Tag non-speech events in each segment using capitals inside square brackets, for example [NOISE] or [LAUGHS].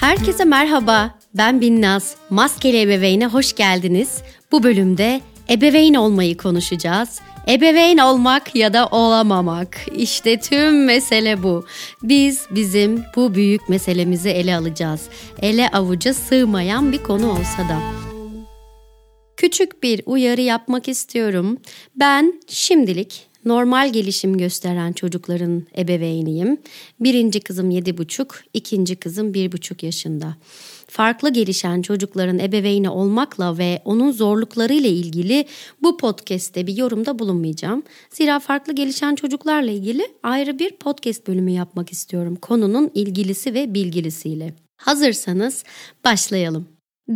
Herkese merhaba. Ben Binnaz. Maskeli Ebeveyn'e hoş geldiniz. Bu bölümde ebeveyn olmayı konuşacağız. Ebeveyn olmak ya da olamamak. İşte tüm mesele bu. Biz bizim bu büyük meselemizi ele alacağız. Ele avuca sığmayan bir konu olsa da. Küçük bir uyarı yapmak istiyorum. Ben şimdilik normal gelişim gösteren çocukların ebeveyniyim. Birinci kızım yedi buçuk, ikinci kızım bir buçuk yaşında. Farklı gelişen çocukların ebeveyni olmakla ve onun zorluklarıyla ilgili bu podcast'te bir yorumda bulunmayacağım. Zira farklı gelişen çocuklarla ilgili ayrı bir podcast bölümü yapmak istiyorum. Konunun ilgilisi ve bilgilisiyle. Hazırsanız başlayalım.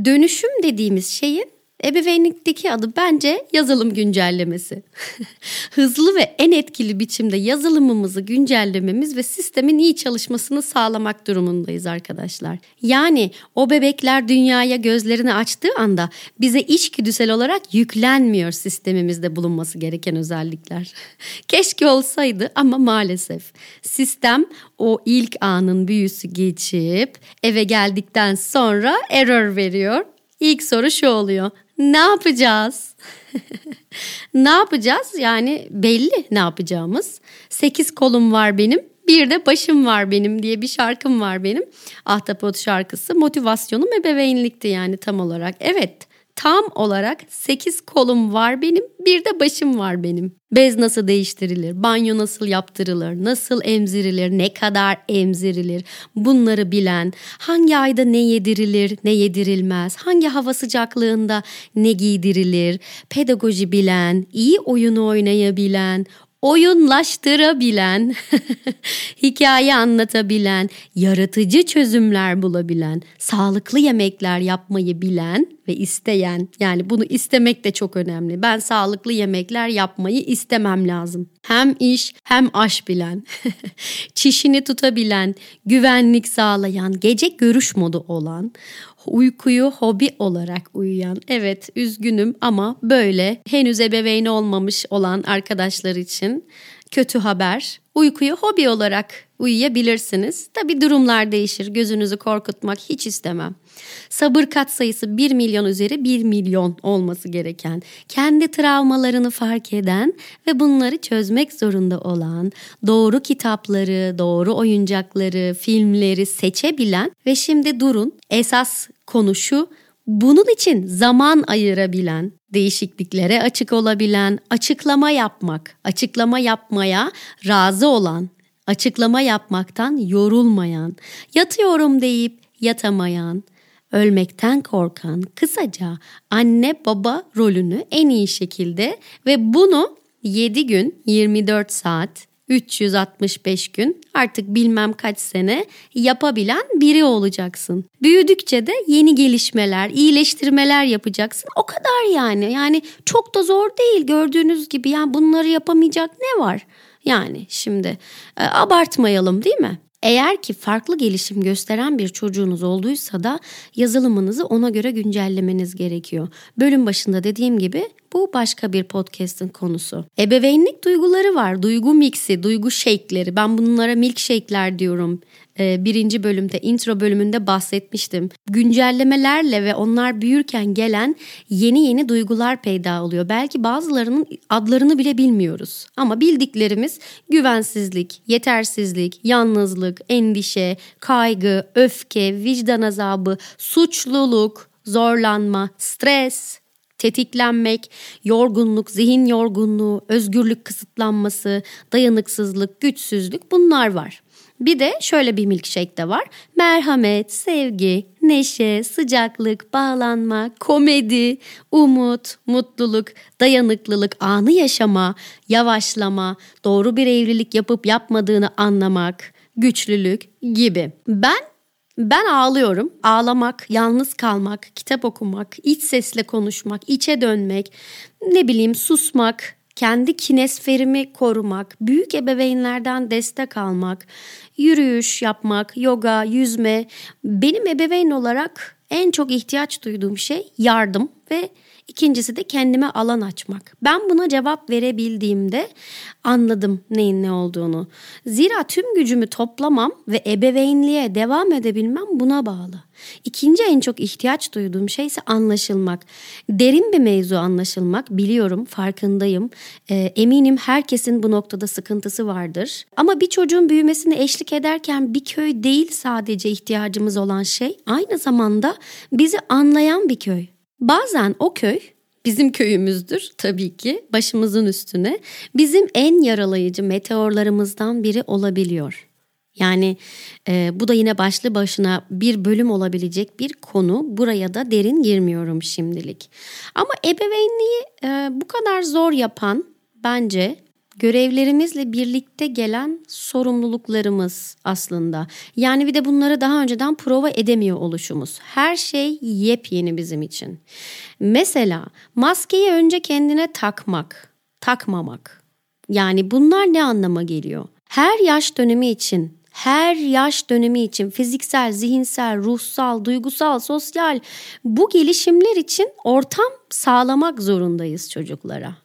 Dönüşüm dediğimiz şeyin Ebeveynlikteki adı bence yazılım güncellemesi. [LAUGHS] Hızlı ve en etkili biçimde yazılımımızı güncellememiz ve sistemin iyi çalışmasını sağlamak durumundayız arkadaşlar. Yani o bebekler dünyaya gözlerini açtığı anda bize içgüdüsel olarak yüklenmiyor sistemimizde bulunması gereken özellikler. [LAUGHS] Keşke olsaydı ama maalesef sistem o ilk anın büyüsü geçip eve geldikten sonra error veriyor İlk soru şu oluyor. Ne yapacağız? [LAUGHS] ne yapacağız? Yani belli ne yapacağımız. Sekiz kolum var benim. Bir de başım var benim diye bir şarkım var benim. Ahtapot şarkısı. Motivasyonum ebeveynlikti yani tam olarak. Evet tam olarak 8 kolum var benim, bir de başım var benim. Bez nasıl değiştirilir, banyo nasıl yaptırılır, nasıl emzirilir, ne kadar emzirilir bunları bilen, hangi ayda ne yedirilir, ne yedirilmez, hangi hava sıcaklığında ne giydirilir, pedagoji bilen, iyi oyunu oynayabilen, oyunlaştırabilen, [LAUGHS] hikaye anlatabilen, yaratıcı çözümler bulabilen, sağlıklı yemekler yapmayı bilen ve isteyen. Yani bunu istemek de çok önemli. Ben sağlıklı yemekler yapmayı istemem lazım. Hem iş hem aş bilen, [LAUGHS] çişini tutabilen, güvenlik sağlayan, gece görüş modu olan, uykuyu hobi olarak uyuyan. Evet üzgünüm ama böyle henüz ebeveyni olmamış olan arkadaşlar için kötü haber. Uykuyu hobi olarak uyuyabilirsiniz. Tabi durumlar değişir. Gözünüzü korkutmak hiç istemem. Sabır kat sayısı 1 milyon üzeri 1 milyon olması gereken, kendi travmalarını fark eden ve bunları çözmek zorunda olan, doğru kitapları, doğru oyuncakları, filmleri seçebilen ve şimdi durun esas konu şu bunun için zaman ayırabilen, değişikliklere açık olabilen, açıklama yapmak, açıklama yapmaya razı olan, açıklama yapmaktan yorulmayan, yatıyorum deyip yatamayan, ölmekten korkan, kısaca anne baba rolünü en iyi şekilde ve bunu 7 gün 24 saat 365 gün artık bilmem kaç sene yapabilen biri olacaksın. Büyüdükçe de yeni gelişmeler, iyileştirmeler yapacaksın. O kadar yani. Yani çok da zor değil gördüğünüz gibi. Yani bunları yapamayacak ne var? Yani şimdi e, abartmayalım değil mi? Eğer ki farklı gelişim gösteren bir çocuğunuz olduysa da yazılımınızı ona göre güncellemeniz gerekiyor. Bölüm başında dediğim gibi bu başka bir podcast'in konusu. Ebeveynlik duyguları var. Duygu miksi, duygu shake'leri. Ben bunlara milkshake'ler diyorum. Ee, birinci bölümde, intro bölümünde bahsetmiştim. Güncellemelerle ve onlar büyürken gelen yeni yeni duygular peyda oluyor. Belki bazılarının adlarını bile bilmiyoruz. Ama bildiklerimiz güvensizlik, yetersizlik, yalnızlık, endişe, kaygı, öfke, vicdan azabı, suçluluk, zorlanma, stres, tetiklenmek, yorgunluk, zihin yorgunluğu, özgürlük kısıtlanması, dayanıksızlık, güçsüzlük bunlar var. Bir de şöyle bir milkshake de var. Merhamet, sevgi, neşe, sıcaklık, bağlanma, komedi, umut, mutluluk, dayanıklılık, anı yaşama, yavaşlama, doğru bir evlilik yapıp yapmadığını anlamak, güçlülük gibi. Ben ben ağlıyorum. Ağlamak, yalnız kalmak, kitap okumak, iç sesle konuşmak, içe dönmek, ne bileyim susmak, kendi kinesferimi korumak, büyük ebeveynlerden destek almak, yürüyüş yapmak, yoga, yüzme benim ebeveyn olarak en çok ihtiyaç duyduğum şey yardım ve İkincisi de kendime alan açmak. Ben buna cevap verebildiğimde anladım neyin ne olduğunu. Zira tüm gücümü toplamam ve ebeveynliğe devam edebilmem buna bağlı. İkinci en çok ihtiyaç duyduğum şey ise anlaşılmak. Derin bir mevzu anlaşılmak biliyorum, farkındayım. E, eminim herkesin bu noktada sıkıntısı vardır. Ama bir çocuğun büyümesine eşlik ederken bir köy değil sadece ihtiyacımız olan şey, aynı zamanda bizi anlayan bir köy. Bazen o köy bizim köyümüzdür tabii ki başımızın üstüne bizim en yaralayıcı meteorlarımızdan biri olabiliyor. Yani e, bu da yine başlı başına bir bölüm olabilecek bir konu. Buraya da derin girmiyorum şimdilik. Ama ebeveynliği e, bu kadar zor yapan bence görevlerimizle birlikte gelen sorumluluklarımız aslında. Yani bir de bunları daha önceden prova edemiyor oluşumuz. Her şey yepyeni bizim için. Mesela maskeyi önce kendine takmak, takmamak. Yani bunlar ne anlama geliyor? Her yaş dönemi için her yaş dönemi için fiziksel, zihinsel, ruhsal, duygusal, sosyal bu gelişimler için ortam sağlamak zorundayız çocuklara.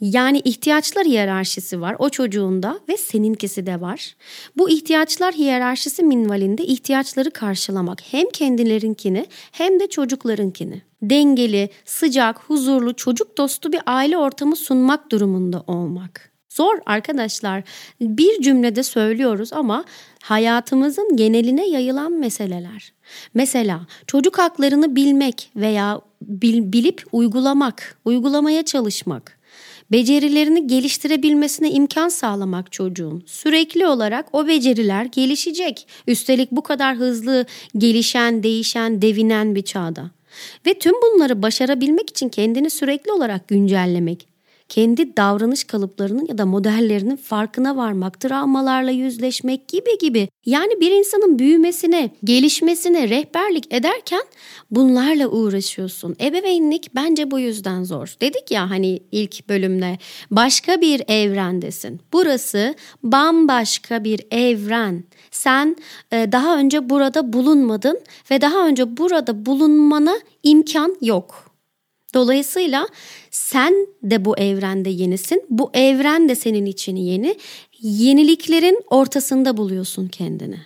Yani ihtiyaçlar hiyerarşisi var o çocuğunda ve seninkisi de var. Bu ihtiyaçlar hiyerarşisi minvalinde ihtiyaçları karşılamak hem kendilerinkini hem de çocuklarınkini. Dengeli, sıcak, huzurlu, çocuk dostu bir aile ortamı sunmak durumunda olmak. Zor arkadaşlar. Bir cümlede söylüyoruz ama hayatımızın geneline yayılan meseleler. Mesela çocuk haklarını bilmek veya bil, bilip uygulamak, uygulamaya çalışmak becerilerini geliştirebilmesine imkan sağlamak çocuğun. Sürekli olarak o beceriler gelişecek. Üstelik bu kadar hızlı gelişen, değişen, devinen bir çağda. Ve tüm bunları başarabilmek için kendini sürekli olarak güncellemek, kendi davranış kalıplarının ya da modellerinin farkına varmak, travmalarla yüzleşmek gibi gibi. Yani bir insanın büyümesine, gelişmesine rehberlik ederken bunlarla uğraşıyorsun. Ebeveynlik bence bu yüzden zor. Dedik ya hani ilk bölümde başka bir evrendesin. Burası bambaşka bir evren. Sen e, daha önce burada bulunmadın ve daha önce burada bulunmana imkan yok. Dolayısıyla sen de bu evrende yenisin. Bu evren de senin için yeni. Yeniliklerin ortasında buluyorsun kendini.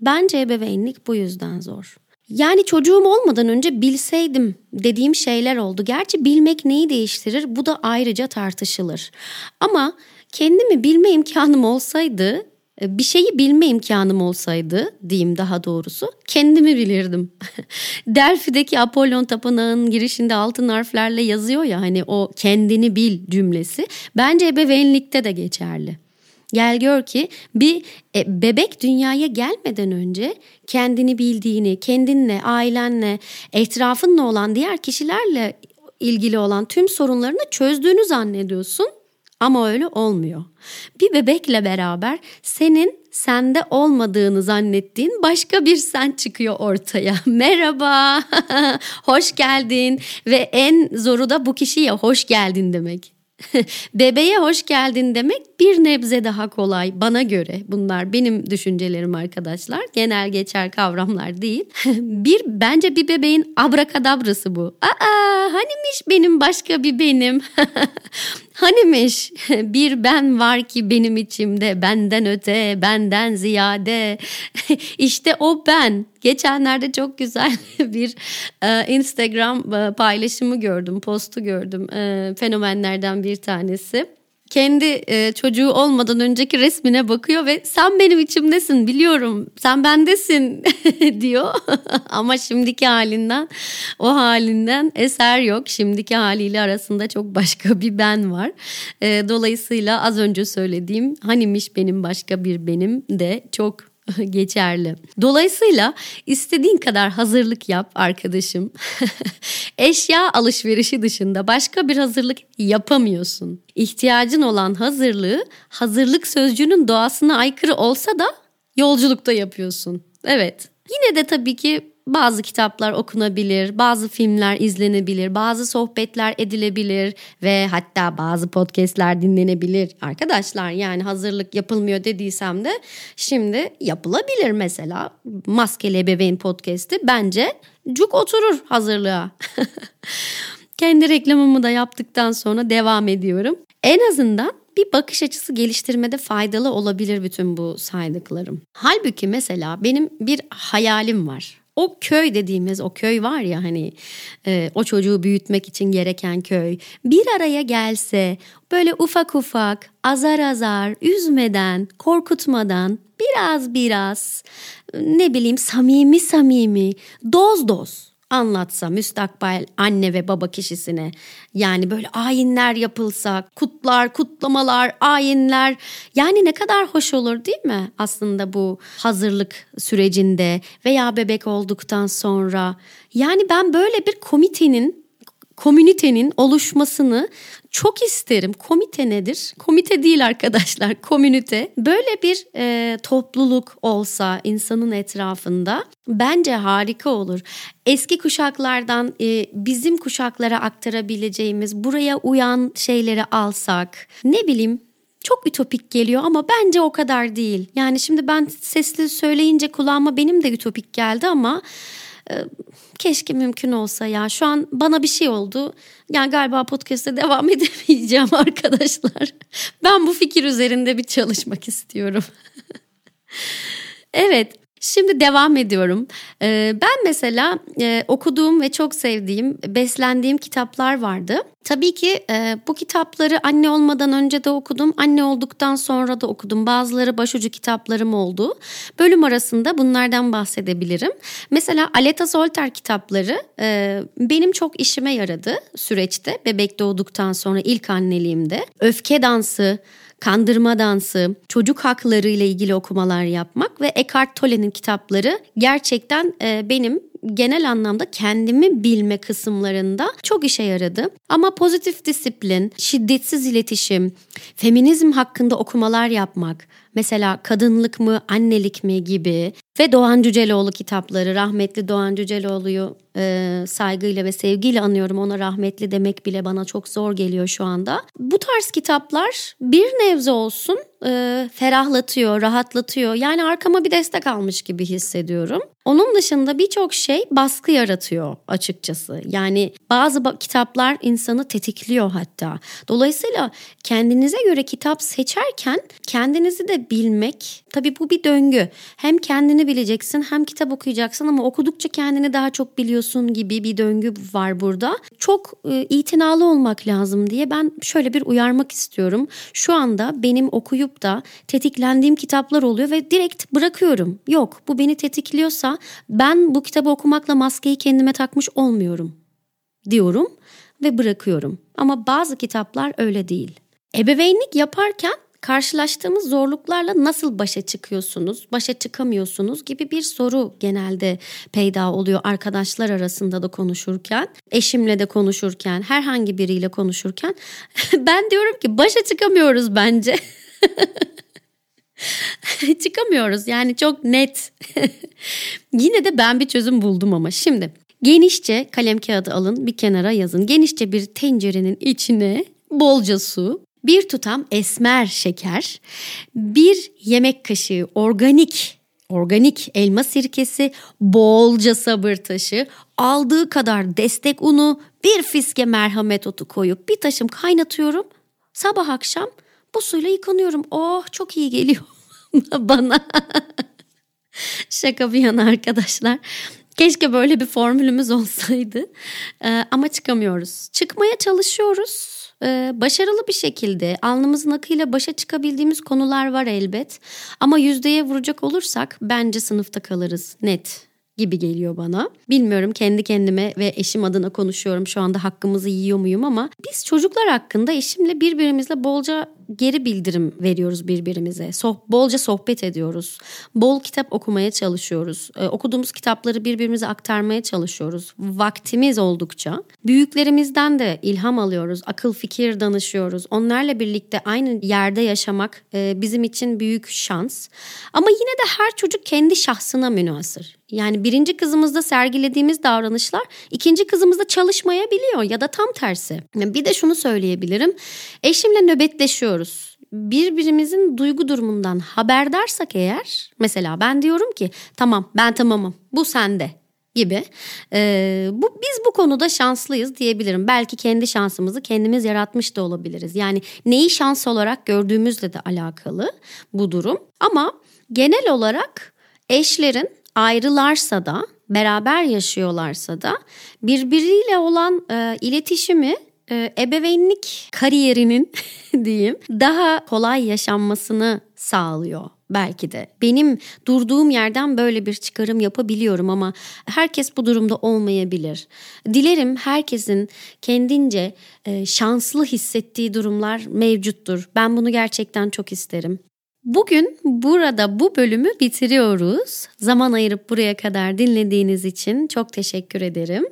Bence ebeveynlik bu yüzden zor. Yani çocuğum olmadan önce bilseydim dediğim şeyler oldu. Gerçi bilmek neyi değiştirir bu da ayrıca tartışılır. Ama kendimi bilme imkanım olsaydı bir şeyi bilme imkanım olsaydı diyeyim daha doğrusu kendimi bilirdim. [LAUGHS] Delphi'deki Apollon tapınağının girişinde altın harflerle yazıyor ya hani o kendini bil cümlesi bence ebeveynlikte de geçerli. Gel gör ki bir e, bebek dünyaya gelmeden önce kendini bildiğini, kendinle, ailenle, etrafınla olan diğer kişilerle ilgili olan tüm sorunlarını çözdüğünü zannediyorsun ama öyle olmuyor. Bir bebekle beraber senin sende olmadığını zannettiğin başka bir sen çıkıyor ortaya. [LAUGHS] Merhaba, [LAUGHS] hoş geldin ve en zoru da bu kişiye hoş geldin demek. [LAUGHS] Bebeğe hoş geldin demek bir nebze daha kolay bana göre. Bunlar benim düşüncelerim arkadaşlar. Genel geçer kavramlar değil. bir bence bir bebeğin abrakadabrası bu. Aa hanimiş benim başka bir benim. Hanimiş [LAUGHS] bir ben var ki benim içimde benden öte benden ziyade. [LAUGHS] işte o ben. Geçenlerde çok güzel [LAUGHS] bir e, Instagram e, paylaşımı gördüm, postu gördüm. E, fenomenlerden bir tanesi kendi e, çocuğu olmadan önceki resmine bakıyor ve sen benim içimdesin biliyorum. Sen bendesin [LAUGHS] diyor. [LAUGHS] Ama şimdiki halinden o halinden eser yok. Şimdiki haliyle arasında çok başka bir ben var. E, dolayısıyla az önce söylediğim hanimiş benim başka bir benim de çok [LAUGHS] geçerli. Dolayısıyla istediğin kadar hazırlık yap arkadaşım. [LAUGHS] Eşya alışverişi dışında başka bir hazırlık yapamıyorsun. İhtiyacın olan hazırlığı hazırlık sözcüğünün doğasına aykırı olsa da yolculukta yapıyorsun. Evet. Yine de tabii ki bazı kitaplar okunabilir, bazı filmler izlenebilir, bazı sohbetler edilebilir ve hatta bazı podcastler dinlenebilir. Arkadaşlar yani hazırlık yapılmıyor dediysem de şimdi yapılabilir mesela. Maskeli Ebeveyn Podcast'i bence cuk oturur hazırlığa. [LAUGHS] Kendi reklamımı da yaptıktan sonra devam ediyorum. En azından bir bakış açısı geliştirmede faydalı olabilir bütün bu saydıklarım. Halbuki mesela benim bir hayalim var. O köy dediğimiz o köy var ya hani e, o çocuğu büyütmek için gereken köy. Bir araya gelse böyle ufak ufak azar azar üzmeden korkutmadan biraz biraz ne bileyim samimi samimi doz doz anlatsa müstakbel anne ve baba kişisine yani böyle ayinler yapılsa kutlar kutlamalar ayinler yani ne kadar hoş olur değil mi aslında bu hazırlık sürecinde veya bebek olduktan sonra? Yani ben böyle bir komitenin komünitenin oluşmasını çok isterim. Komite nedir? Komite değil arkadaşlar, [LAUGHS] komünite. Böyle bir e, topluluk olsa insanın etrafında bence harika olur. Eski kuşaklardan e, bizim kuşaklara aktarabileceğimiz, buraya uyan şeyleri alsak, ne bileyim çok ütopik geliyor ama bence o kadar değil. Yani şimdi ben sesli söyleyince kulağıma benim de ütopik geldi ama keşke mümkün olsa ya. Şu an bana bir şey oldu. Yani galiba podcast'te devam [LAUGHS] edemeyeceğim arkadaşlar. Ben bu fikir üzerinde bir çalışmak istiyorum. [LAUGHS] evet Şimdi devam ediyorum. Ee, ben mesela e, okuduğum ve çok sevdiğim, beslendiğim kitaplar vardı. Tabii ki e, bu kitapları anne olmadan önce de okudum, anne olduktan sonra da okudum. Bazıları başucu kitaplarım oldu. Bölüm arasında bunlardan bahsedebilirim. Mesela Aleta Solter kitapları e, benim çok işime yaradı süreçte. Bebek doğduktan sonra ilk anneliğimde. Öfke Dansı, kandırma dansı, çocuk hakları ile ilgili okumalar yapmak ve Eckhart Tolle'nin kitapları gerçekten e, benim genel anlamda kendimi bilme kısımlarında çok işe yaradı. Ama pozitif disiplin, şiddetsiz iletişim, feminizm hakkında okumalar yapmak, mesela kadınlık mı, annelik mi gibi ve Doğan Cüceloğlu kitapları, rahmetli Doğan Cüceloğlu'yu e, saygıyla ve sevgiyle anıyorum. Ona rahmetli demek bile bana çok zor geliyor şu anda. Bu tarz kitaplar bir nevze olsun e, ferahlatıyor, rahatlatıyor. Yani arkama bir destek almış gibi hissediyorum. Onun dışında birçok şey baskı yaratıyor açıkçası. Yani bazı kitaplar insanı tetikliyor hatta. Dolayısıyla kendinize göre kitap seçerken kendinizi de bilmek, tabii bu bir döngü. Hem kendini bileceksin hem kitap okuyacaksın ama okudukça kendini daha çok biliyorsun gibi bir döngü var burada. Çok e, itinalı olmak lazım diye ben şöyle bir uyarmak istiyorum. Şu anda benim okuyup da tetiklendiğim kitaplar oluyor ve direkt bırakıyorum. Yok bu beni tetikliyorsa ben bu kitabı okumakla maskeyi kendime takmış olmuyorum diyorum ve bırakıyorum. Ama bazı kitaplar öyle değil. Ebeveynlik yaparken karşılaştığımız zorluklarla nasıl başa çıkıyorsunuz, başa çıkamıyorsunuz gibi bir soru genelde peyda oluyor arkadaşlar arasında da konuşurken, eşimle de konuşurken, herhangi biriyle konuşurken. [LAUGHS] ben diyorum ki başa çıkamıyoruz bence. [LAUGHS] Çıkamıyoruz yani çok net. [LAUGHS] Yine de ben bir çözüm buldum ama şimdi genişçe kalem kağıdı alın bir kenara yazın. Genişçe bir tencerenin içine bolca su, bir tutam esmer şeker, bir yemek kaşığı organik organik elma sirkesi, bolca sabır taşı, aldığı kadar destek unu, bir fiske merhamet otu koyup bir taşım kaynatıyorum. Sabah akşam bu suyla yıkanıyorum. Oh çok iyi geliyor [LAUGHS] bana. Şaka bir yana arkadaşlar. Keşke böyle bir formülümüz olsaydı. Ee, ama çıkamıyoruz. Çıkmaya çalışıyoruz. Ee, başarılı bir şekilde alnımızın akıyla başa çıkabildiğimiz konular var elbet. Ama yüzdeye vuracak olursak bence sınıfta kalırız net gibi geliyor bana. Bilmiyorum kendi kendime ve eşim adına konuşuyorum şu anda hakkımızı yiyor muyum ama biz çocuklar hakkında eşimle birbirimizle bolca geri bildirim veriyoruz birbirimize. Soh bolca sohbet ediyoruz. Bol kitap okumaya çalışıyoruz. Ee, okuduğumuz kitapları birbirimize aktarmaya çalışıyoruz. Vaktimiz oldukça. Büyüklerimizden de ilham alıyoruz. Akıl fikir danışıyoruz. Onlarla birlikte aynı yerde yaşamak e, bizim için büyük şans. Ama yine de her çocuk kendi şahsına münasır. Yani birinci kızımızda sergilediğimiz davranışlar ikinci kızımızda çalışmayabiliyor ya da tam tersi. Bir de şunu söyleyebilirim. Eşimle nöbetleşiyoruz birbirimizin duygu durumundan haberdarsak eğer mesela ben diyorum ki tamam ben tamamım bu sende gibi. Ee, bu biz bu konuda şanslıyız diyebilirim. Belki kendi şansımızı kendimiz yaratmış da olabiliriz. Yani neyi şans olarak gördüğümüzle de alakalı bu durum. Ama genel olarak eşlerin ayrılarsa da beraber yaşıyorlarsa da birbiriyle olan e, iletişimi e, ebeveynlik kariyerinin [LAUGHS] diyeyim daha kolay yaşanmasını sağlıyor belki de. Benim durduğum yerden böyle bir çıkarım yapabiliyorum ama herkes bu durumda olmayabilir. Dilerim herkesin kendince e, şanslı hissettiği durumlar mevcuttur. Ben bunu gerçekten çok isterim. Bugün burada bu bölümü bitiriyoruz. Zaman ayırıp buraya kadar dinlediğiniz için çok teşekkür ederim.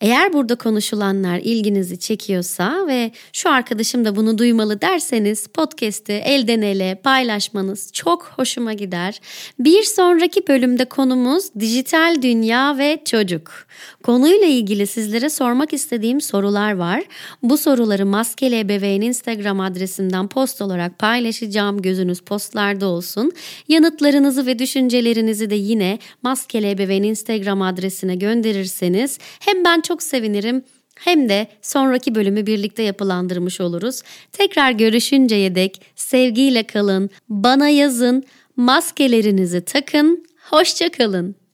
Eğer burada konuşulanlar ilginizi çekiyorsa ve şu arkadaşım da bunu duymalı derseniz podcast'i elden ele paylaşmanız çok hoşuma gider. Bir sonraki bölümde konumuz dijital dünya ve çocuk. Konuyla ilgili sizlere sormak istediğim sorular var. Bu soruları Maskeli Ebeveyn Instagram adresinden post olarak paylaşacağım. Gözünüz postlarda olsun. Yanıtlarınızı ve düşüncelerinizi de yine Maskeli Ebeveyn Instagram adresine gönderirseniz hem ben çok sevinirim hem de sonraki bölümü birlikte yapılandırmış oluruz. Tekrar görüşünceye dek sevgiyle kalın, bana yazın, maskelerinizi takın, hoşça kalın.